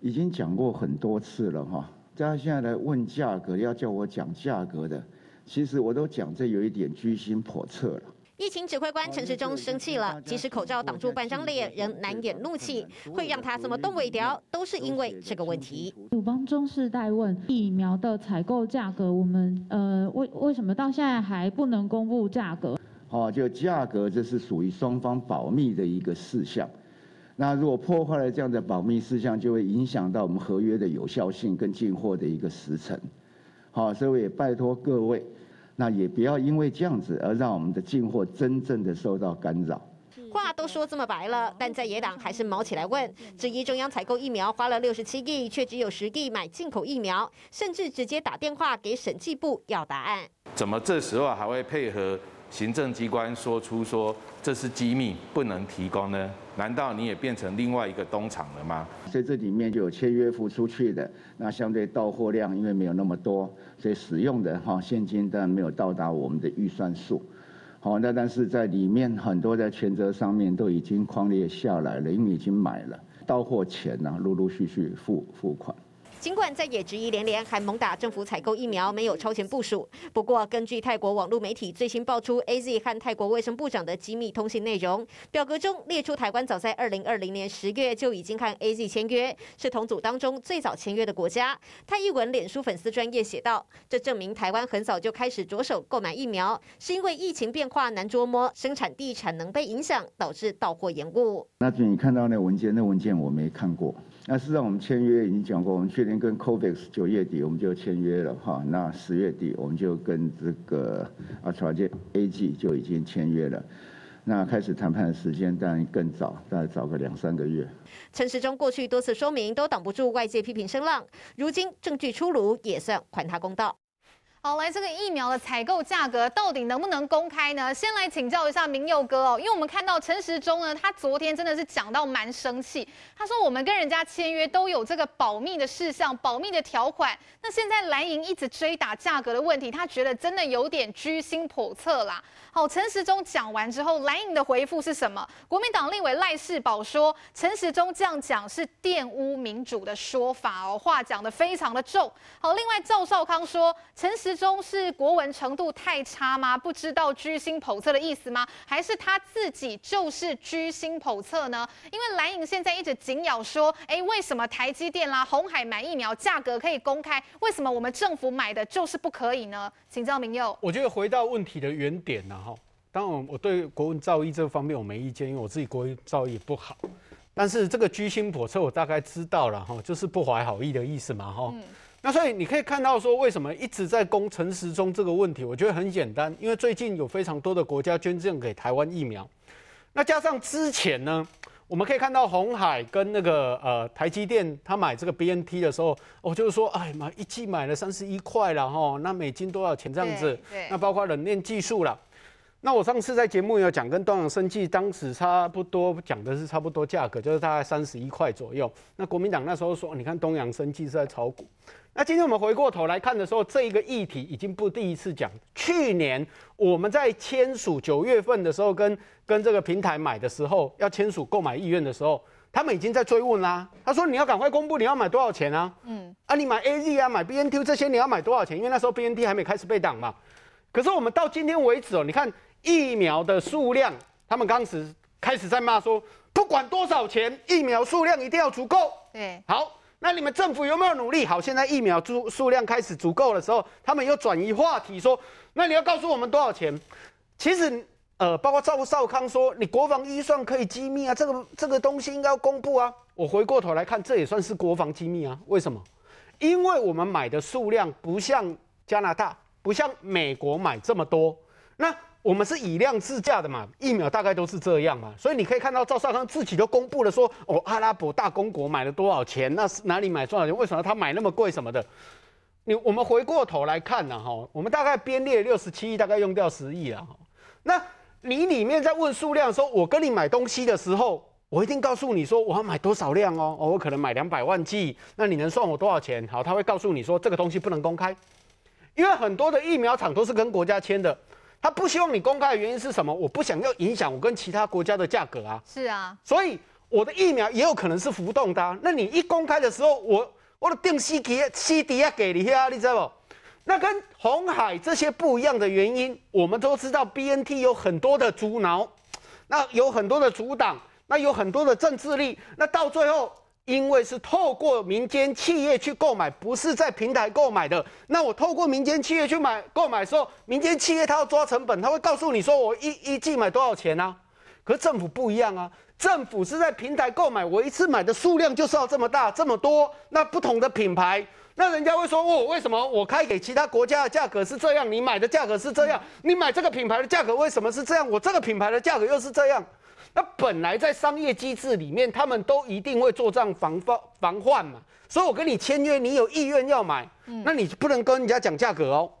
已经讲过很多次了哈，大家现在来问价格，要叫我讲价格的，其实我都讲这有一点居心叵测了。疫情指挥官陈时中生气了，即使口罩挡住半张脸，仍难掩怒气。会让他这么动尾调，都是因为这个问题。我帮中世代问疫苗的采购价格，我们呃为为什么到现在还不能公布价格？好，就价格这是属于双方保密的一个事项。那如果破坏了这样的保密事项，就会影响到我们合约的有效性跟进货的一个时程。好，所以我也拜托各位。那也不要因为这样子而让我们的进货真正的受到干扰。话都说这么白了，但在野党还是毛起来问，质疑中央采购疫苗花了六十七亿，却只有十亿买进口疫苗，甚至直接打电话给审计部要答案。怎么这时候还会配合？行政机关说出说这是机密，不能提供呢？难道你也变成另外一个东厂了吗？所以这里面就有签约付出去的，那相对到货量因为没有那么多，所以使用的哈现金当然没有到达我们的预算数。好，那但是在里面很多在权责上面都已经框列下来了，因为已经买了，到货前呢陆陆续续付付款。尽管在野质疑连连，还猛打政府采购疫苗没有超前部署。不过，根据泰国网络媒体最新爆出，AZ 和泰国卫生部长的机密通信内容，表格中列出台湾早在二零二零年十月就已经和 AZ 签约，是同组当中最早签约的国家。泰艺文脸书粉丝专业写道：“这证明台湾很早就开始着手购买疫苗，是因为疫情变化难捉摸，生产地产能被影响，导致到货延误。”那就你看到那文件，那文件我没看过。那事实上，我们签约已经讲过，我们确定跟 COVAX 九月底我们就签约了哈。那十月底我们就跟这个阿传杰 A G 就已经签约了。那开始谈判的时间当然更早，大概早个两三个月。陈时中过去多次说明都挡不住外界批评声浪，如今证据出炉，也算还他公道。好，来这个疫苗的采购价格到底能不能公开呢？先来请教一下明佑哥哦，因为我们看到陈时中呢，他昨天真的是讲到蛮生气，他说我们跟人家签约都有这个保密的事项、保密的条款，那现在蓝营一直追打价格的问题，他觉得真的有点居心叵测啦。好，陈时中讲完之后，蓝营的回复是什么？国民党立委赖士葆说，陈时中这样讲是玷污民主的说法哦，话讲得非常的重。好，另外赵少康说，陈时中是国文程度太差吗？不知道居心叵测的意思吗？还是他自己就是居心叵测呢？因为蓝营现在一直紧咬说，哎，为什么台积电啦、红海买疫苗价格可以公开，为什么我们政府买的就是不可以呢？请教明佑。我觉得回到问题的原点呢、啊。当然，我对国文造诣这方面我没意见，因为我自己国文造诣不好。但是这个居心叵测，我大概知道了哈，就是不怀好意的意思嘛哈。那所以你可以看到说，为什么一直在攻陈时中这个问题？我觉得很简单，因为最近有非常多的国家捐赠给台湾疫苗，那加上之前呢，我们可以看到鸿海跟那个呃台积电他买这个 BNT 的时候，我就是说，哎妈，一季买了三十一块了哈，那美金多少钱这样子？那包括冷链技术了。那我上次在节目有讲，跟东洋生技当时差不多，讲的是差不多价格，就是大概三十一块左右。那国民党那时候说，你看东洋生技是在炒股。那今天我们回过头来看的时候，这一个议题已经不第一次讲。去年我们在签署九月份的时候，跟跟这个平台买的时候，要签署购买意愿的时候，他们已经在追问啦。他说你要赶快公布你要买多少钱啊？嗯，啊你买 AZ 啊，买 BNT 这些你要买多少钱？因为那时候 BNT 还没开始被挡嘛。可是我们到今天为止哦，你看。疫苗的数量，他们刚始开始在骂说，不管多少钱，疫苗数量一定要足够。对，好，那你们政府有没有努力？好，现在疫苗数数量开始足够的时候，他们又转移话题说，那你要告诉我们多少钱？其实，呃，包括赵少康说，你国防预算可以机密啊，这个这个东西应该要公布啊。我回过头来看，这也算是国防机密啊。为什么？因为我们买的数量不像加拿大，不像美国买这么多，那。我们是以量制价的嘛，疫苗大概都是这样嘛，所以你可以看到赵少康自己都公布了说，哦，阿拉伯大公国买了多少钱，那是哪里买多少钱，为什么他买那么贵什么的？你我们回过头来看呢，哈，我们大概编列六十七亿，大概用掉十亿了，那你里面在问数量的时候，我跟你买东西的时候，我一定告诉你说我要买多少量哦，我可能买两百万剂，那你能算我多少钱？好，他会告诉你说这个东西不能公开，因为很多的疫苗厂都是跟国家签的。他不希望你公开的原因是什么？我不想要影响我跟其他国家的价格啊。是啊，所以我的疫苗也有可能是浮动的啊。那你一公开的时候，我我的定西给西迪亚给你啊，你知道不？那跟红海这些不一样的原因，我们都知道 BNT 有很多的阻挠，那有很多的阻挡，那有很多的政治力，那到最后。因为是透过民间企业去购买，不是在平台购买的。那我透过民间企业去买购买的时候，民间企业他要抓成本，他会告诉你说我一一季买多少钱啊？可是政府不一样啊，政府是在平台购买，我一次买的数量就是要这么大这么多。那不同的品牌，那人家会说哦，为什么我开给其他国家的价格是这样，你买的价格是这样？你买这个品牌的价格为什么是这样？我这个品牌的价格又是这样？那本来在商业机制里面，他们都一定会做这样防防防范嘛。所以我跟你签约，你有意愿要买，那你不能跟人家讲价格哦，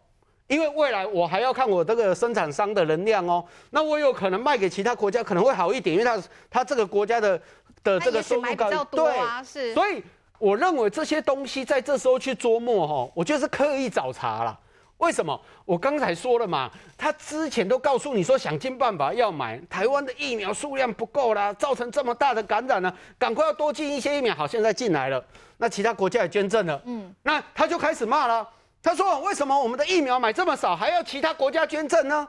因为未来我还要看我这个生产商的能量哦。那我有可能卖给其他国家可能会好一点，因为他他这个国家的的这个收入高，对，是。所以我认为这些东西在这时候去琢磨哈，我觉得是刻意找茬了。为什么？我刚才说了嘛，他之前都告诉你说想尽办法要买台湾的疫苗数量不够啦，造成这么大的感染呢，赶快要多进一些疫苗。好，现在进来了，那其他国家也捐赠了，嗯，那他就开始骂了。他说：“为什么我们的疫苗买这么少，还要其他国家捐赠呢？”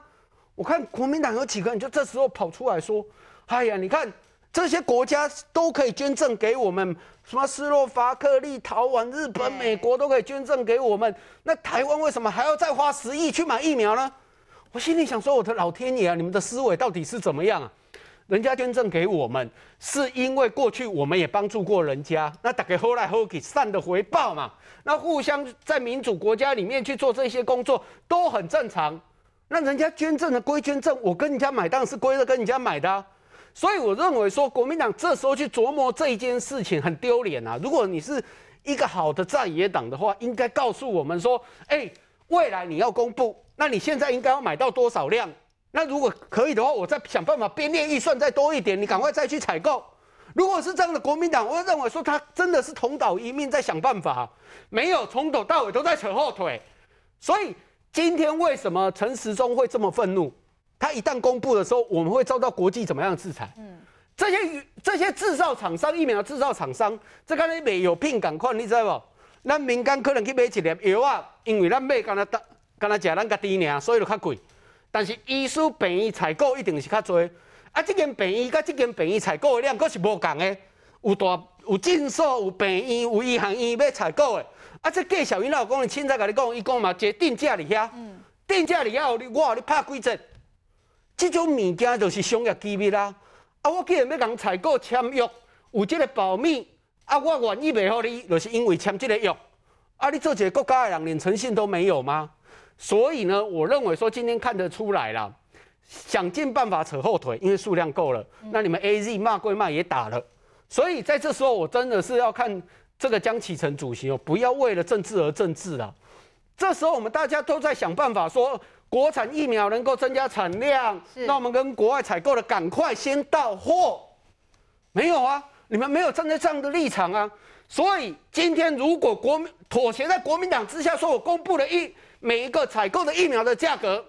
我看国民党有几个人就这时候跑出来说：“哎呀，你看。”这些国家都可以捐赠给我们，什么斯洛伐克、立陶宛、日本、美国都可以捐赠给我们。那台湾为什么还要再花十亿去买疫苗呢？我心里想说，我的老天爷啊，你们的思维到底是怎么样啊？人家捐赠给我们，是因为过去我们也帮助过人家，那大家好来后给，善的回报嘛。那互相在民主国家里面去做这些工作都很正常。那人家捐赠的归捐赠，我跟人家买当然是归着跟人家买的啊。所以我认为说，国民党这时候去琢磨这一件事情很丢脸啊！如果你是一个好的在野党的话，应该告诉我们说，哎，未来你要公布，那你现在应该要买到多少量？那如果可以的话，我再想办法编列预算再多一点，你赶快再去采购。如果是这样的，国民党，我认为说他真的是同岛一命在想办法，没有从头到尾都在扯后腿。所以今天为什么陈时中会这么愤怒？他一旦公布的时候，我们会遭到国际怎么样的制裁？嗯，这些这些制造厂商、疫苗制造厂商，这个呢没有聘赶快，你知道不？咱民间可能去买一粒药啊，因为咱买干那当干那食咱家己尔，所以就较贵。但是医师病院采购一定是较多。啊，这间病院跟这间病院采购的量佫是无共的，有大有诊所、有病院、有医学院要采购的。啊，这介绍员老公，你凊彩甲你讲，伊讲嘛，一个定价里遐，嗯，定价里遐，你我你拍几折？这种物件就是商业机密啦！啊，我既然要讲采购签约，有这个保密，啊，我愿意卖给你，就是因为签这个约。啊，你做一个国家的人，连诚信都没有吗？所以呢，我认为说今天看得出来了，想尽办法扯后腿，因为数量够了。那你们 AZ 骂归骂，也打了。所以在这时候，我真的是要看这个江启臣主席哦，不要为了政治而政治了。这时候我们大家都在想办法说。国产疫苗能够增加产量，那我们跟国外采购的赶快先到货。没有啊，你们没有站在这样的立场啊。所以今天如果国民妥协在国民党之下，说我公布了一每一个采购的疫苗的价格，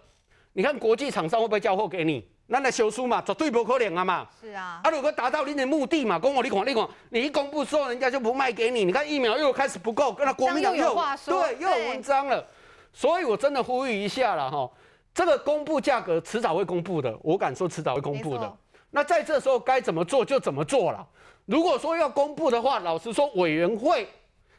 你看国际厂商会不会交货给你？那来修书嘛，绝对不可能啊嘛。是啊。啊，如果达到你的目的嘛，跟我你讲你讲，你一公布之后，人家就不卖给你。你看疫苗又开始不够，跟他国民党又有话说，对，又有文章了。所以，我真的呼吁一下了哈，这个公布价格迟早会公布的，我敢说迟早会公布的。那在这时候该怎么做就怎么做了。如果说要公布的话，老实说，委员会，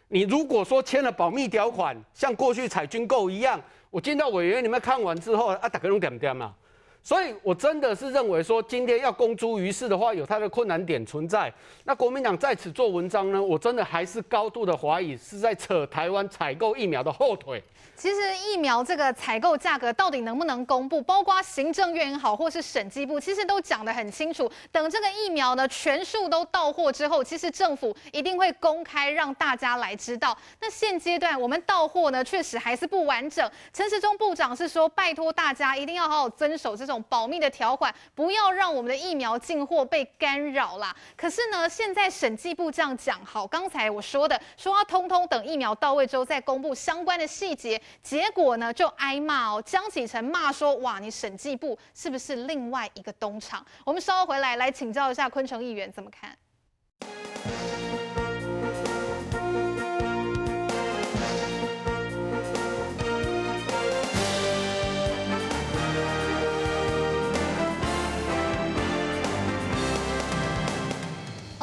你如果说签了保密条款，像过去采军购一样，我进到委员里面看完之后啊，大家拢点点嘛。所以，我真的是认为说，今天要公诸于世的话，有它的困难点存在。那国民党在此做文章呢，我真的还是高度的怀疑，是在扯台湾采购疫苗的后腿。其实疫苗这个采购价格到底能不能公布，包括行政院也好，或是审计部，其实都讲得很清楚。等这个疫苗呢全数都到货之后，其实政府一定会公开让大家来知道。那现阶段我们到货呢，确实还是不完整。陈时中部长是说，拜托大家一定要好好遵守这这种保密的条款，不要让我们的疫苗进货被干扰啦。可是呢，现在审计部这样讲，好，刚才我说的，说要通通等疫苗到位之后再公布相关的细节。结果呢，就挨骂哦。江启臣骂说：“哇，你审计部是不是另外一个东厂？”我们稍后回来来请教一下昆城议员怎么看。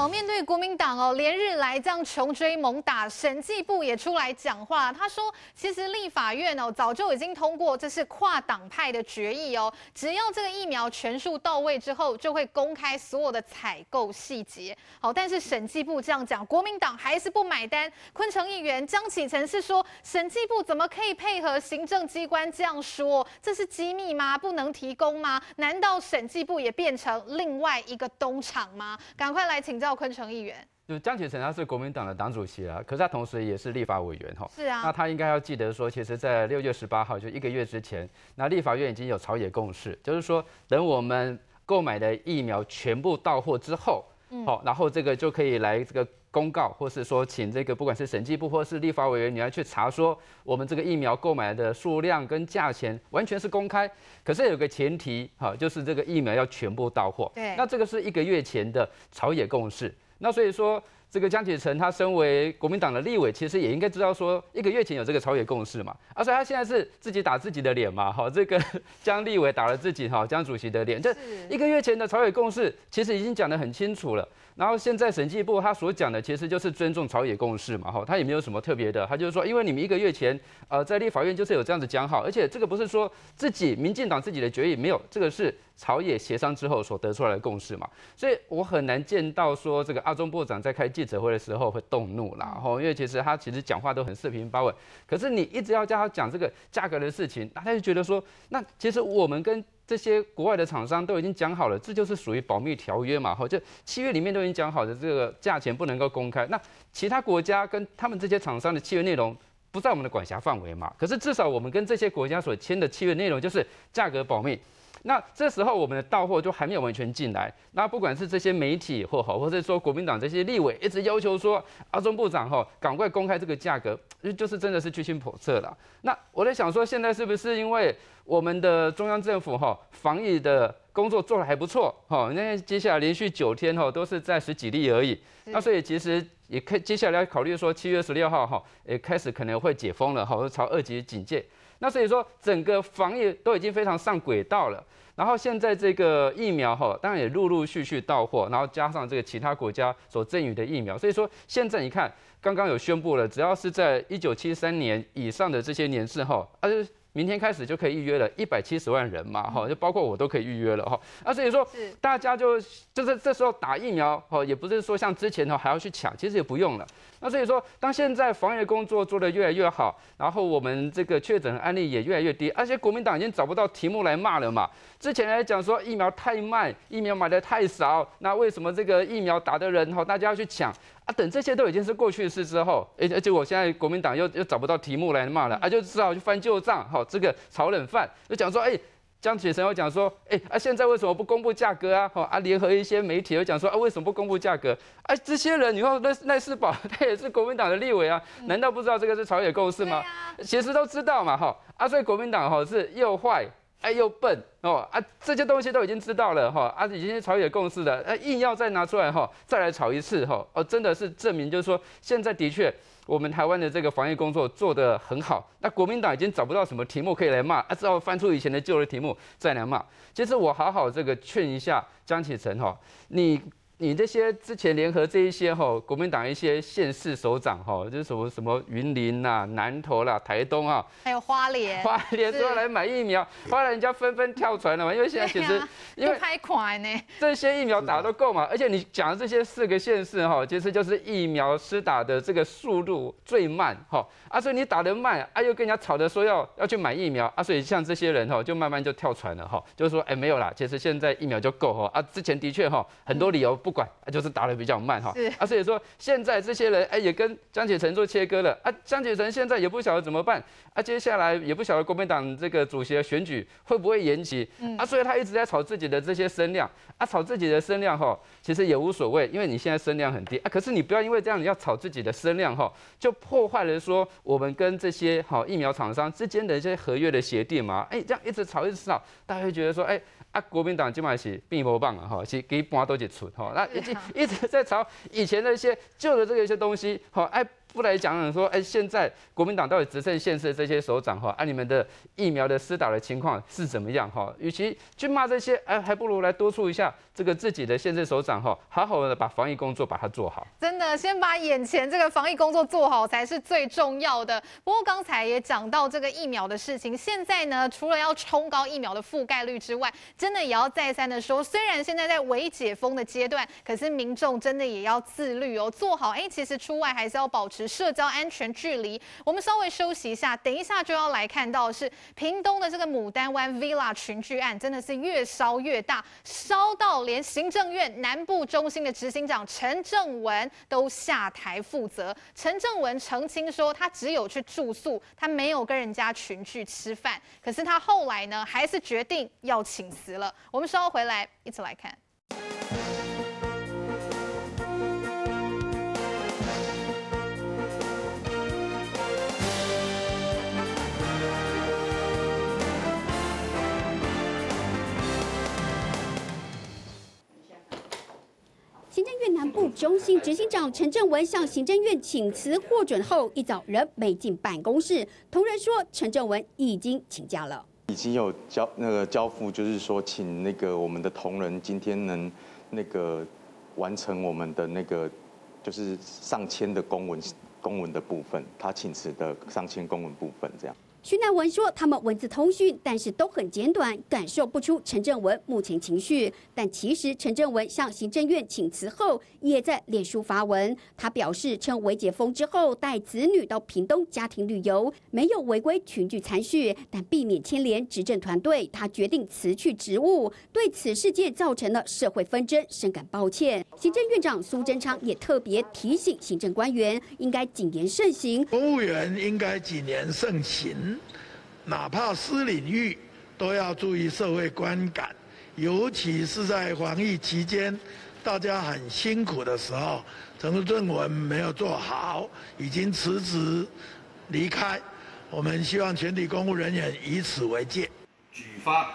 面对国民党哦，连日来这样穷追猛打，审计部也出来讲话，他说，其实立法院哦早就已经通过，这是跨党派的决议哦，只要这个疫苗全数到位之后，就会公开所有的采购细节。好，但是审计部这样讲，国民党还是不买单。昆城议员江启臣是说，审计部怎么可以配合行政机关这样说？这是机密吗？不能提供吗？难道审计部也变成另外一个东厂吗？赶快来请教。昆城议员，就江启臣他是国民党的党主席啊，可是他同时也是立法委员哈。是啊，那他应该要记得说，其实，在六月十八号就一个月之前，那立法院已经有朝野共识，就是说，等我们购买的疫苗全部到货之后，好、嗯，然后这个就可以来这个公告，或是说请这个不管是审计部或是立法委员，你要去查说，我们这个疫苗购买的数量跟价钱完全是公开。可是有个前提，哈，就是这个疫苗要全部到货。对，那这个是一个月前的朝野共识。那所以说，这个江启臣他身为国民党的立委，其实也应该知道说，一个月前有这个朝野共识嘛。而且他现在是自己打自己的脸嘛，哈，这个 江立委打了自己哈江主席的脸。这一个月前的朝野共识，其实已经讲得很清楚了。然后现在审计部他所讲的其实就是尊重朝野共识嘛，哈，他也没有什么特别的，他就是说，因为你们一个月前，呃，在立法院就是有这样子讲好，而且这个不是说自己民进党自己的决议，没有，这个是朝野协商之后所得出来的共识嘛，所以我很难见到说这个阿中部长在开记者会的时候会动怒啦，吼，因为其实他其实讲话都很四平八稳，可是你一直要叫他讲这个价格的事情，那他就觉得说，那其实我们跟这些国外的厂商都已经讲好了，这就是属于保密条约嘛，吼，就契约里面都已经讲好的这个价钱不能够公开。那其他国家跟他们这些厂商的契约内容不在我们的管辖范围嘛，可是至少我们跟这些国家所签的契约内容就是价格保密。那这时候我们的到货就还没有完全进来，那不管是这些媒体或好，或者说国民党这些立委一直要求说阿中部长吼赶快公开这个价格，就是真的是居心叵测了。那我在想说，现在是不是因为我们的中央政府哈防疫的工作做得还不错哈，那接下来连续九天哈都是在十几例而已，那所以其实也可接下来要考虑说七月十六号哈也开始可能会解封了哈，或朝二级警戒。那所以说整个防疫都已经非常上轨道了。然后现在这个疫苗哈，当然也陆陆续续到货，然后加上这个其他国家所赠予的疫苗，所以说现在你看，刚刚有宣布了，只要是在一九七三年以上的这些年次哈，啊就。明天开始就可以预约了，一百七十万人嘛，哈，就包括我都可以预约了，哈。啊，所以说大家就就是这时候打疫苗，哈，也不是说像之前哈还要去抢，其实也不用了。那所以说，当现在防疫工作做得越来越好，然后我们这个确诊案例也越来越低，而且国民党已经找不到题目来骂了嘛。之前来讲说疫苗太慢，疫苗买的太少，那为什么这个疫苗打的人哈，大家要去抢？啊，等这些都已经是过去的事之后，而且我现在国民党又又找不到题目来骂了，啊，就只好去翻旧账，好，这个炒冷饭，就讲说，哎，江启臣又讲说，哎，啊，现在为什么不公布价格啊？好，啊，联合一些媒体又讲说，啊，为什么不公布价格？啊，这些人，你说赖赖世宝 他也是国民党的立委啊，难道不知道这个是朝野共识吗？其实都知道嘛，哈，啊，所以国民党哈是又坏。哎，又笨哦啊！这些东西都已经知道了哈，啊，已经是朝野共识的，啊，硬要再拿出来哈，再来炒一次哈，哦，真的是证明就是说，现在的确我们台湾的这个防疫工作做得很好。那国民党已经找不到什么题目可以来骂，啊，只好翻出以前的旧的题目再来骂。其实我好好这个劝一下江启臣哈，你。你这些之前联合这一些哈，国民党一些县市首长哈，就是什么什么云林呐、南投啦、台东啊，还有花莲，花莲都要来买疫苗，后来人家纷纷跳船了嘛，因为现在其实因为太快呢，这些疫苗打得都够嘛，而且你讲的这些四个县市哈，其实就是疫苗施打的这个速度最慢哈，啊，所以你打得慢啊，又跟人家吵着说要要去买疫苗啊，所以像这些人哈，就慢慢就跳船了哈，就是说哎没有啦，其实现在疫苗就够哈，啊，之前的确哈很多理由。不管，就是打得比较慢哈，啊，所以说现在这些人哎也跟江启臣做切割了。啊，江启臣现在也不晓得怎么办啊，接下来也不晓得国民党这个主席的选举会不会延期嗯。啊，所以他一直在炒自己的这些声量。啊，炒自己的声量哈，其实也无所谓，因为你现在声量很低。啊，可是你不要因为这样你要炒自己的声量哈，就破坏了说我们跟这些好疫苗厂商之间的一些合约的协定嘛，哎，这样一直炒一直炒，大家会觉得说哎。啊，国民党今嘛是并不棒啊，哈，是给搬都一出哈。那一直 一直在朝以前的一些旧的这个一些东西，好，哎。不来讲讲说，哎，现在国民党到底执政县市的这些首长哈，啊，你们的疫苗的施打的情况是怎么样哈？与其去骂这些，哎，还不如来督促一下这个自己的县市首长哈，好好的把防疫工作把它做好。真的，先把眼前这个防疫工作做好才是最重要的。不过刚才也讲到这个疫苗的事情，现在呢，除了要冲高疫苗的覆盖率之外，真的也要再三的说，虽然现在在微解封的阶段，可是民众真的也要自律哦，做好。哎，其实出外还是要保持。社交安全距离，我们稍微休息一下，等一下就要来看到是屏东的这个牡丹湾 Villa 群聚案，真的是越烧越大，烧到连行政院南部中心的执行长陈正文都下台负责。陈正文澄清说，他只有去住宿，他没有跟人家群聚吃饭。可是他后来呢，还是决定要请辞了。我们稍后回来一起来看。政院南部中心执行长陈正文向行政院请辞获准后，一早仍没进办公室。同仁说，陈正文已经请假了，已经有交那个交付，就是说请那个我们的同仁今天能那个完成我们的那个就是上签的公文公文的部分，他请辞的上签公文部分这样。徐乃文说，他们文字通讯，但是都很简短，感受不出陈正文目前情绪。但其实陈正文向行政院请辞后，也在脸书发文，他表示，趁微解封之后带子女到屏东家庭旅游，没有违规群聚参叙，但避免牵连执政团队，他决定辞去职务。对此事件造成了社会纷争，深感抱歉。行政院长苏贞昌也特别提醒行政官员，应该谨言慎行，公务员应该谨言慎行。哪怕私领域都要注意社会观感，尤其是在防疫期间，大家很辛苦的时候，陈正文没有做好，已经辞职离开。我们希望全体公务人员以此为戒。举发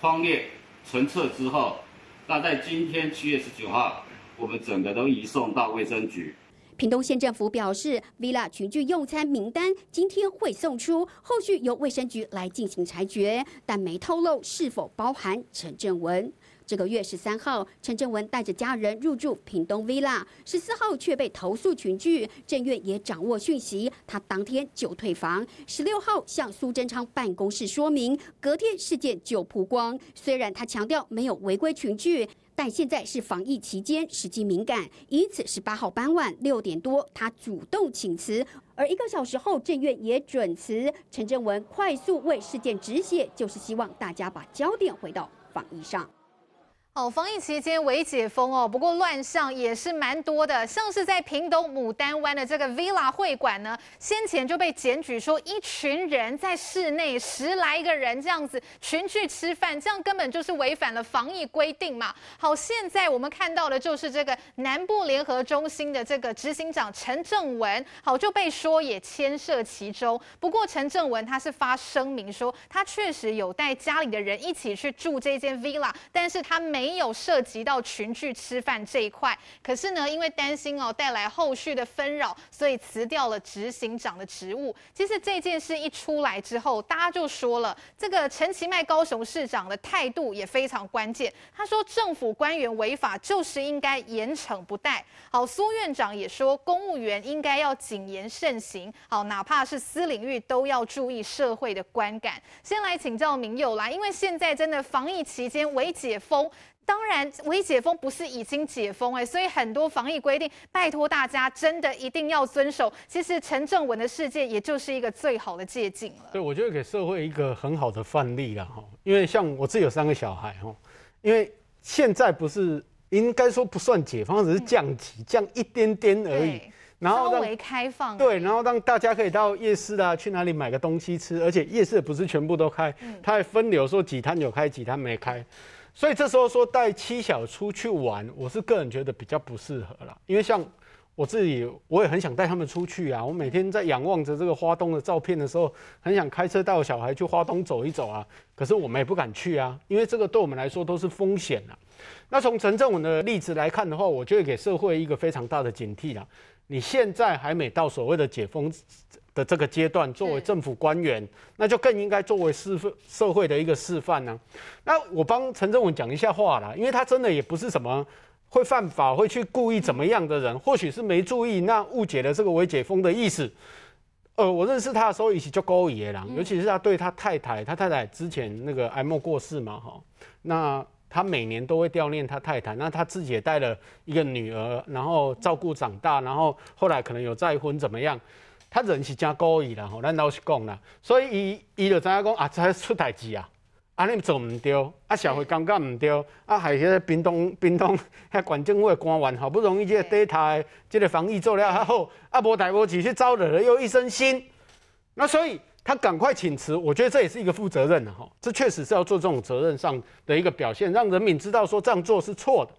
匡列存册之后，那在今天七月十九号，我们整个都移送到卫生局。屏东县政府表示，Villa 群聚用餐名单今天会送出，后续由卫生局来进行裁决，但没透露是否包含陈正文。这个月十三号，陈正文带着家人入住屏东 Villa，十四号却被投诉群聚，政院也掌握讯息，他当天就退房。十六号向苏贞昌办公室说明，隔天事件就曝光。虽然他强调没有违规群聚。但现在是防疫期间，时机敏感，因此十八号傍晚六点多，他主动请辞，而一个小时后，政院也准辞。陈正文快速为事件止血，就是希望大家把焦点回到防疫上。哦，防疫期间未解封哦，不过乱象也是蛮多的，像是在屏东牡丹湾的这个 Villa 会馆呢，先前就被检举说一群人在室内十来个人这样子群聚吃饭，这样根本就是违反了防疫规定嘛。好，现在我们看到的就是这个南部联合中心的这个执行长陈正文，好就被说也牵涉其中。不过陈正文他是发声明说，他确实有带家里的人一起去住这间 Villa，但是他没。没有涉及到群聚吃饭这一块，可是呢，因为担心哦带来后续的纷扰，所以辞掉了执行长的职务。其实这件事一出来之后，大家就说了，这个陈其迈高雄市长的态度也非常关键。他说，政府官员违法就是应该严惩不贷。好，苏院长也说，公务员应该要谨言慎行。好，哪怕是私领域都要注意社会的观感。先来请教民友啦，因为现在真的防疫期间微解封。当然，微解封不是已经解封哎，所以很多防疫规定，拜托大家真的一定要遵守。其实陈正文的事件也就是一个最好的借鉴了。对，我觉得给社会一个很好的范例了哈。因为像我自己有三个小孩哈，因为现在不是应该说不算解封，只是降级，嗯、降一点点而已。然后稍微开放。对，然后让大家可以到夜市啊，去哪里买个东西吃，而且夜市不是全部都开，它还分流说几摊有开，几摊没开。所以这时候说带妻小出去玩，我是个人觉得比较不适合了。因为像我自己我也很想带他们出去啊！我每天在仰望着这个花东的照片的时候，很想开车带我小孩去花东走一走啊。可是我们也不敢去啊，因为这个对我们来说都是风险啊。那从陈正文的例子来看的话，我就会给社会一个非常大的警惕啦。你现在还没到所谓的解封的这个阶段，作为政府官员，那就更应该作为示社会的一个示范呢。那我帮陈正文讲一下话啦，因为他真的也不是什么。会犯法、会去故意怎么样的人，或许是没注意，那误解了这个微解封的意思。呃，我认识他的时候，一起就勾引了，尤其是他对他太太，他太太之前那个癌末过世嘛，哈，那他每年都会悼念他太太，那他自己也带了一个女儿，然后照顾长大，然后后来可能有再婚怎么样，他人是真故意啦吼，咱老实讲啦，所以伊伊就知影讲啊，这出代志啊。啊，你做唔对，啊，社会感觉唔对，啊，还是屏东屏东遐县政府的官员好不容易这个第一台这个防疫做了还好，啊，无代无志去招惹了又一身腥，那所以他赶快请辞，我觉得这也是一个负责任的哈，这确实是要做这种责任上的一个表现，让人民知道说这样做是错的，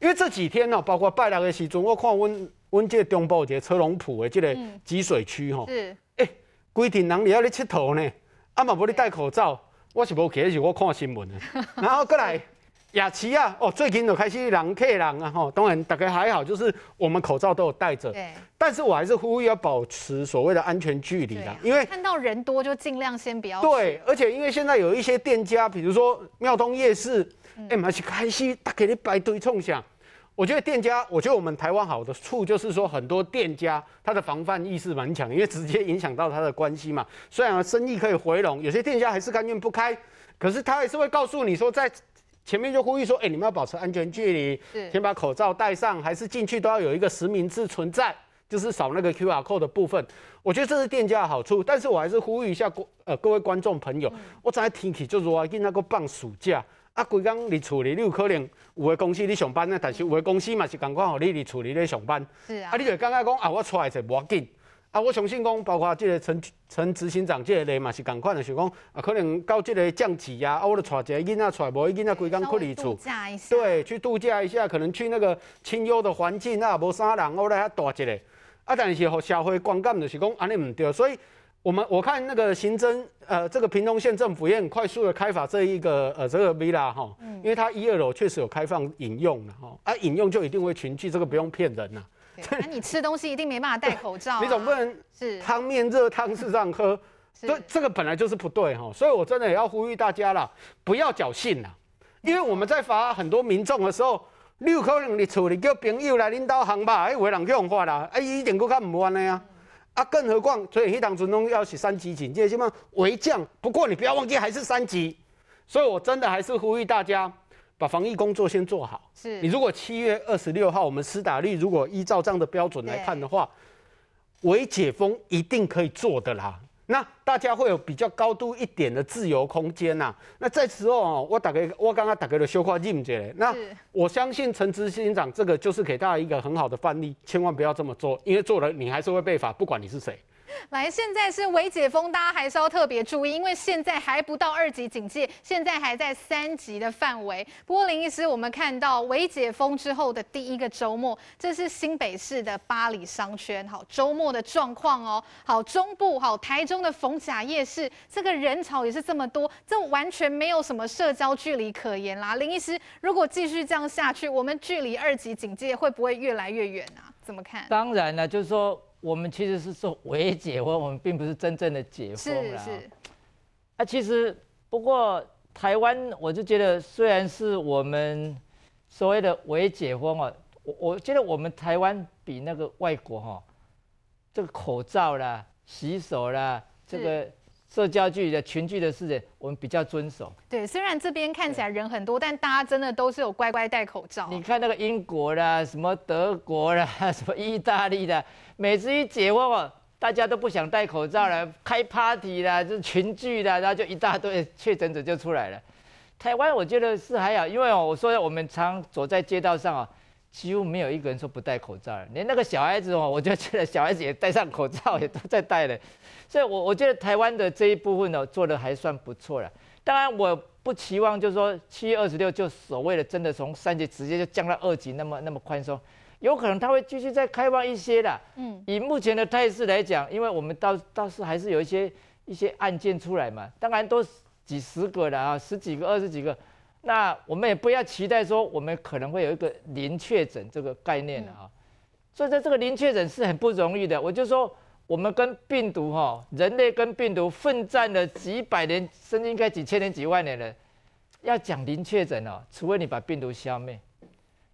因为这几天呢，包括拜六的时阵，我看阮阮这个中部这个车龙埔的这个集水区哈，是，哎，规定人你要咧佚佗呢，啊嘛无你戴口罩。我是无去，是我看新闻的。然后过来雅琪啊，哦，最近就开始人客人啊，吼，当然大家还好，就是我们口罩都有戴着。对。但是我还是呼吁要保持所谓的安全距离啦，因为看到人多就尽量先不要。对，而且因为现在有一些店家，比如说庙东夜市，哎嘛是开始大家咧排队冲向。我觉得店家，我觉得我们台湾好的处就是说，很多店家他的防范意识蛮强，因为直接影响到他的关系嘛。虽然生意可以回笼，有些店家还是甘愿不开，可是他还是会告诉你说，在前面就呼吁说，哎，你们要保持安全距离，先把口罩戴上，还是进去都要有一个实名制存在，就是扫那个 QR code 的部分。我觉得这是店家的好处，但是我还是呼吁一下呃各位观众朋友，我昨天天气就热，今那个放暑假。啊，规工伫厝里，你有可能有诶公司你上班呢，但是有诶公司嘛是共款，互你伫厝里咧上班。是啊。啊，你就感觉讲啊，我出来者无要紧。啊，我相信讲，包括即个陈陈执行长即个咧嘛是共款的，想讲啊，可能到即个降级啊，啊，我就带一个囡仔出来，无伊囡仔规工困伫厝。对，去度假一下，可能去那个清幽的环境啊，无啥人，我来遐住一下。啊，但是互社会观感就是讲安尼毋对，所以。我们我看那个行政，呃，这个屏东县政府也很快速的开发这一个呃这个 villa 哈，因为它一二楼确实有开放饮用的哈，啊饮用就一定会群聚，这个不用骗人呐。那你吃东西一定没办法戴口罩，啊，你总不能是。汤面热汤是这样喝，对，这个本来就是不对哈，所以我真的也要呼吁大家啦，不要侥幸啦，因为我们在罚很多民众的时候，你有可能你处理叫朋友来领导航吧，哎，有人去用法啦，哎，一点都看不完的呀。啊，更何况，所以黑当中要写三级警戒，什么为降。不过你不要忘记，还是三级。所以我真的还是呼吁大家把防疫工作先做好。是你如果七月二十六号我们施打率如果依照这样的标准来看的话，为解封一定可以做的啦。那大家会有比较高度一点的自由空间呐、啊。那在此哦、喔，我大概我刚刚大概的修化认解。那我相信陈执行长这个就是给大家一个很好的范例，千万不要这么做，因为做了你还是会被罚，不管你是谁。来，现在是微解封，大家还是要特别注意，因为现在还不到二级警戒，现在还在三级的范围。不过林医师，我们看到微解封之后的第一个周末，这是新北市的八里商圈，好，周末的状况哦。好，中部好，台中的逢甲夜市，这个人潮也是这么多，这完全没有什么社交距离可言啦。林医师，如果继续这样下去，我们距离二级警戒会不会越来越远啊？怎么看？当然了，就是说。我们其实是说伪解封，我们并不是真正的解封啦。是是。啊，其实不过台湾，我就觉得虽然是我们所谓的伪解封啊，我我觉得我们台湾比那个外国哈，这个口罩啦、洗手啦，这个。社交距离的群聚的事情，我们比较遵守。对，虽然这边看起来人很多，但大家真的都是有乖乖戴口罩。你看那个英国啦，什么德国啦，什么意大利的，每次一解封哦，大家都不想戴口罩了，开 party 啦，就群聚啦，然后就一大堆确诊者就出来了。台湾我觉得是还好，因为哦，我说我们常走在街道上啊，几乎没有一个人说不戴口罩了，连那个小孩子哦，我就觉得小孩子也戴上口罩，也都在戴了。所以，我我觉得台湾的这一部分呢，做的还算不错了。当然，我不期望就是说七月二十六就所谓的真的从三级直接就降到二级那么那么宽松，有可能它会继续再开放一些的。嗯，以目前的态势来讲，因为我们倒倒是还是有一些一些案件出来嘛，当然都几十个的啊，十几个、二十几个，那我们也不要期待说我们可能会有一个零确诊这个概念啊。嗯、所以在这个零确诊是很不容易的。我就说我们跟病毒哈，人类跟病毒奋战了几百年，甚至应该几千年、几万年了，要讲零确诊哦，除非你把病毒消灭。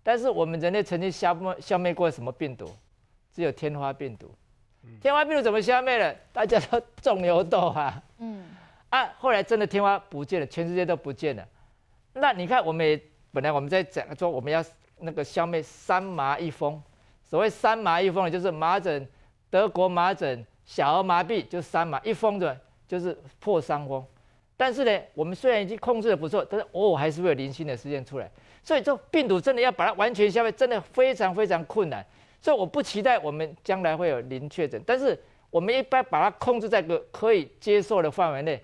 但是我们人类曾经消灭消灭过什么病毒？只有天花病毒。天花病毒怎么消灭了？大家都种牛痘啊。嗯。啊，后来真的天花不见了，全世界都不见了。那你看，我们也本来我们在讲说我们要那个消灭三麻一风。所谓三麻一风，就是麻疹、德国麻疹、小儿麻痹，就是三麻一风的，就是破伤风。但是呢，我们虽然已经控制的不错，但是偶尔还是会有零星的事件出来。所以这病毒真的要把它完全消灭，真的非常非常困难。所以我不期待我们将来会有零确诊，但是我们一般把它控制在个可以接受的范围内，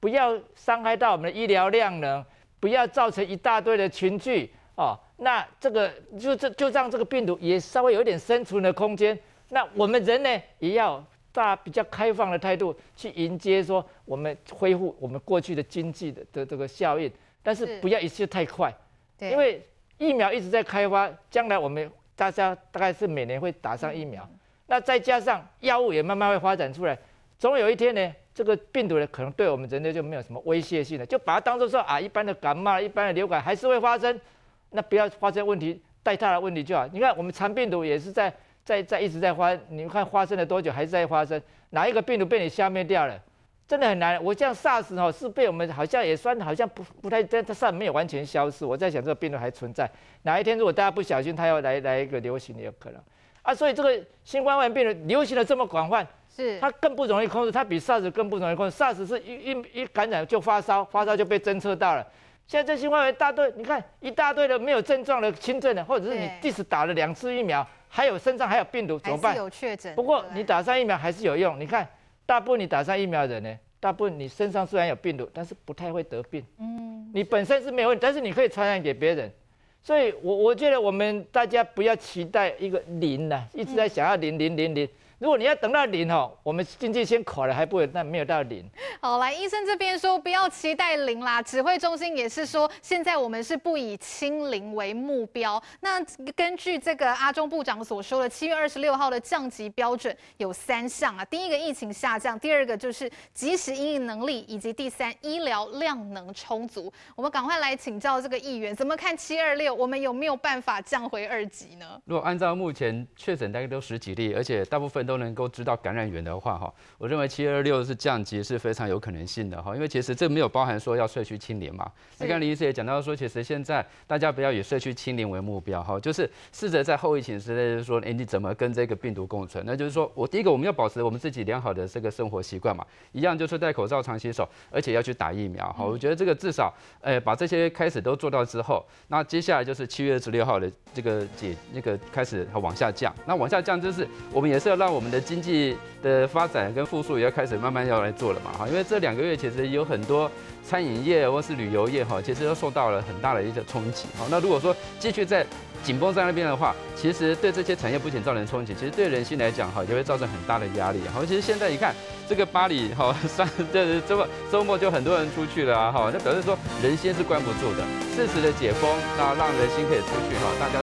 不要伤害到我们的医疗量能，不要造成一大堆的群聚哦。那这个就这就让这个病毒也稍微有一点生存的空间。那我们人呢，也要大比较开放的态度去迎接说我们恢复我们过去的经济的的这个效应，但是不要一切太快。因为疫苗一直在开发，将来我们大家大概是每年会打上疫苗，那再加上药物也慢慢会发展出来，总有一天呢，这个病毒呢可能对我们人类就没有什么威胁性了，就把它当做说啊，一般的感冒、一般的流感还是会发生，那不要发生问题，带大的问题就好。你看我们肠病毒也是在在在一直在发，你看发生了多久还是在发生，哪一个病毒被你消灭掉了？真的很难，我这样 SARS 哈是被我们好像也算好像不不太，但它上没有完全消失。我在想这个病毒还存在，哪一天如果大家不小心，它要来来一个流行也有可能啊。所以这个新冠肺炎病毒流行的这么广泛，是它更不容易控制，它比 SARS 更不容易控制。SARS 是一一一感染就发烧，发烧就被侦测到了。现在这新冠肺炎大队，你看一大堆的没有症状的轻症的，或者是你即使打了两次疫苗，还有身上还有病毒怎么办？有确诊。不过你打上疫苗还是有用，你看。大部分你打上疫苗的人呢，大部分你身上虽然有病毒，但是不太会得病。嗯，你本身是没有问题，但是你可以传染给别人。所以我我觉得我们大家不要期待一个零了，一直在想要零零零零。如果你要等到零哦，我们经济先垮了还不会，但没有到零。好，来医生这边说不要期待零啦。指挥中心也是说，现在我们是不以清零为目标。那根据这个阿中部长所说的，七月二十六号的降级标准有三项啊。第一个疫情下降，第二个就是及时应应能力，以及第三医疗量能充足。我们赶快来请教这个议员，怎么看七二六？我们有没有办法降回二级呢？如果按照目前确诊大概都十几例，而且大部分。都能够知道感染源的话，哈，我认为七二六是降级是非常有可能性的，哈，因为其实这没有包含说要社区清零嘛。那刚刚林医师也讲到说，其实现在大家不要以社区清零为目标，哈，就是试着在后疫情时代，就是说，哎，你怎么跟这个病毒共存？那就是说我第一个我们要保持我们自己良好的这个生活习惯嘛，一样就是戴口罩、常洗手，而且要去打疫苗，哈，我觉得这个至少，哎，把这些开始都做到之后，那接下来就是七月二十六号的这个解那个开始往下降，那往下降就是我们也是要让我我们的经济的发展跟复苏也要开始慢慢要来做了嘛哈，因为这两个月其实有很多餐饮业或是旅游业哈，其实都受到了很大的一个冲击哈。那如果说继续在紧绷在那边的话，其实对这些产业不仅造成冲击，其实对人心来讲哈，也会造成很大的压力哈。其实现在你看这个巴黎哈，上这周末周末就很多人出去了哈，那表示说人心是关不住的，适时的解封，那让人心可以出去哈，大家。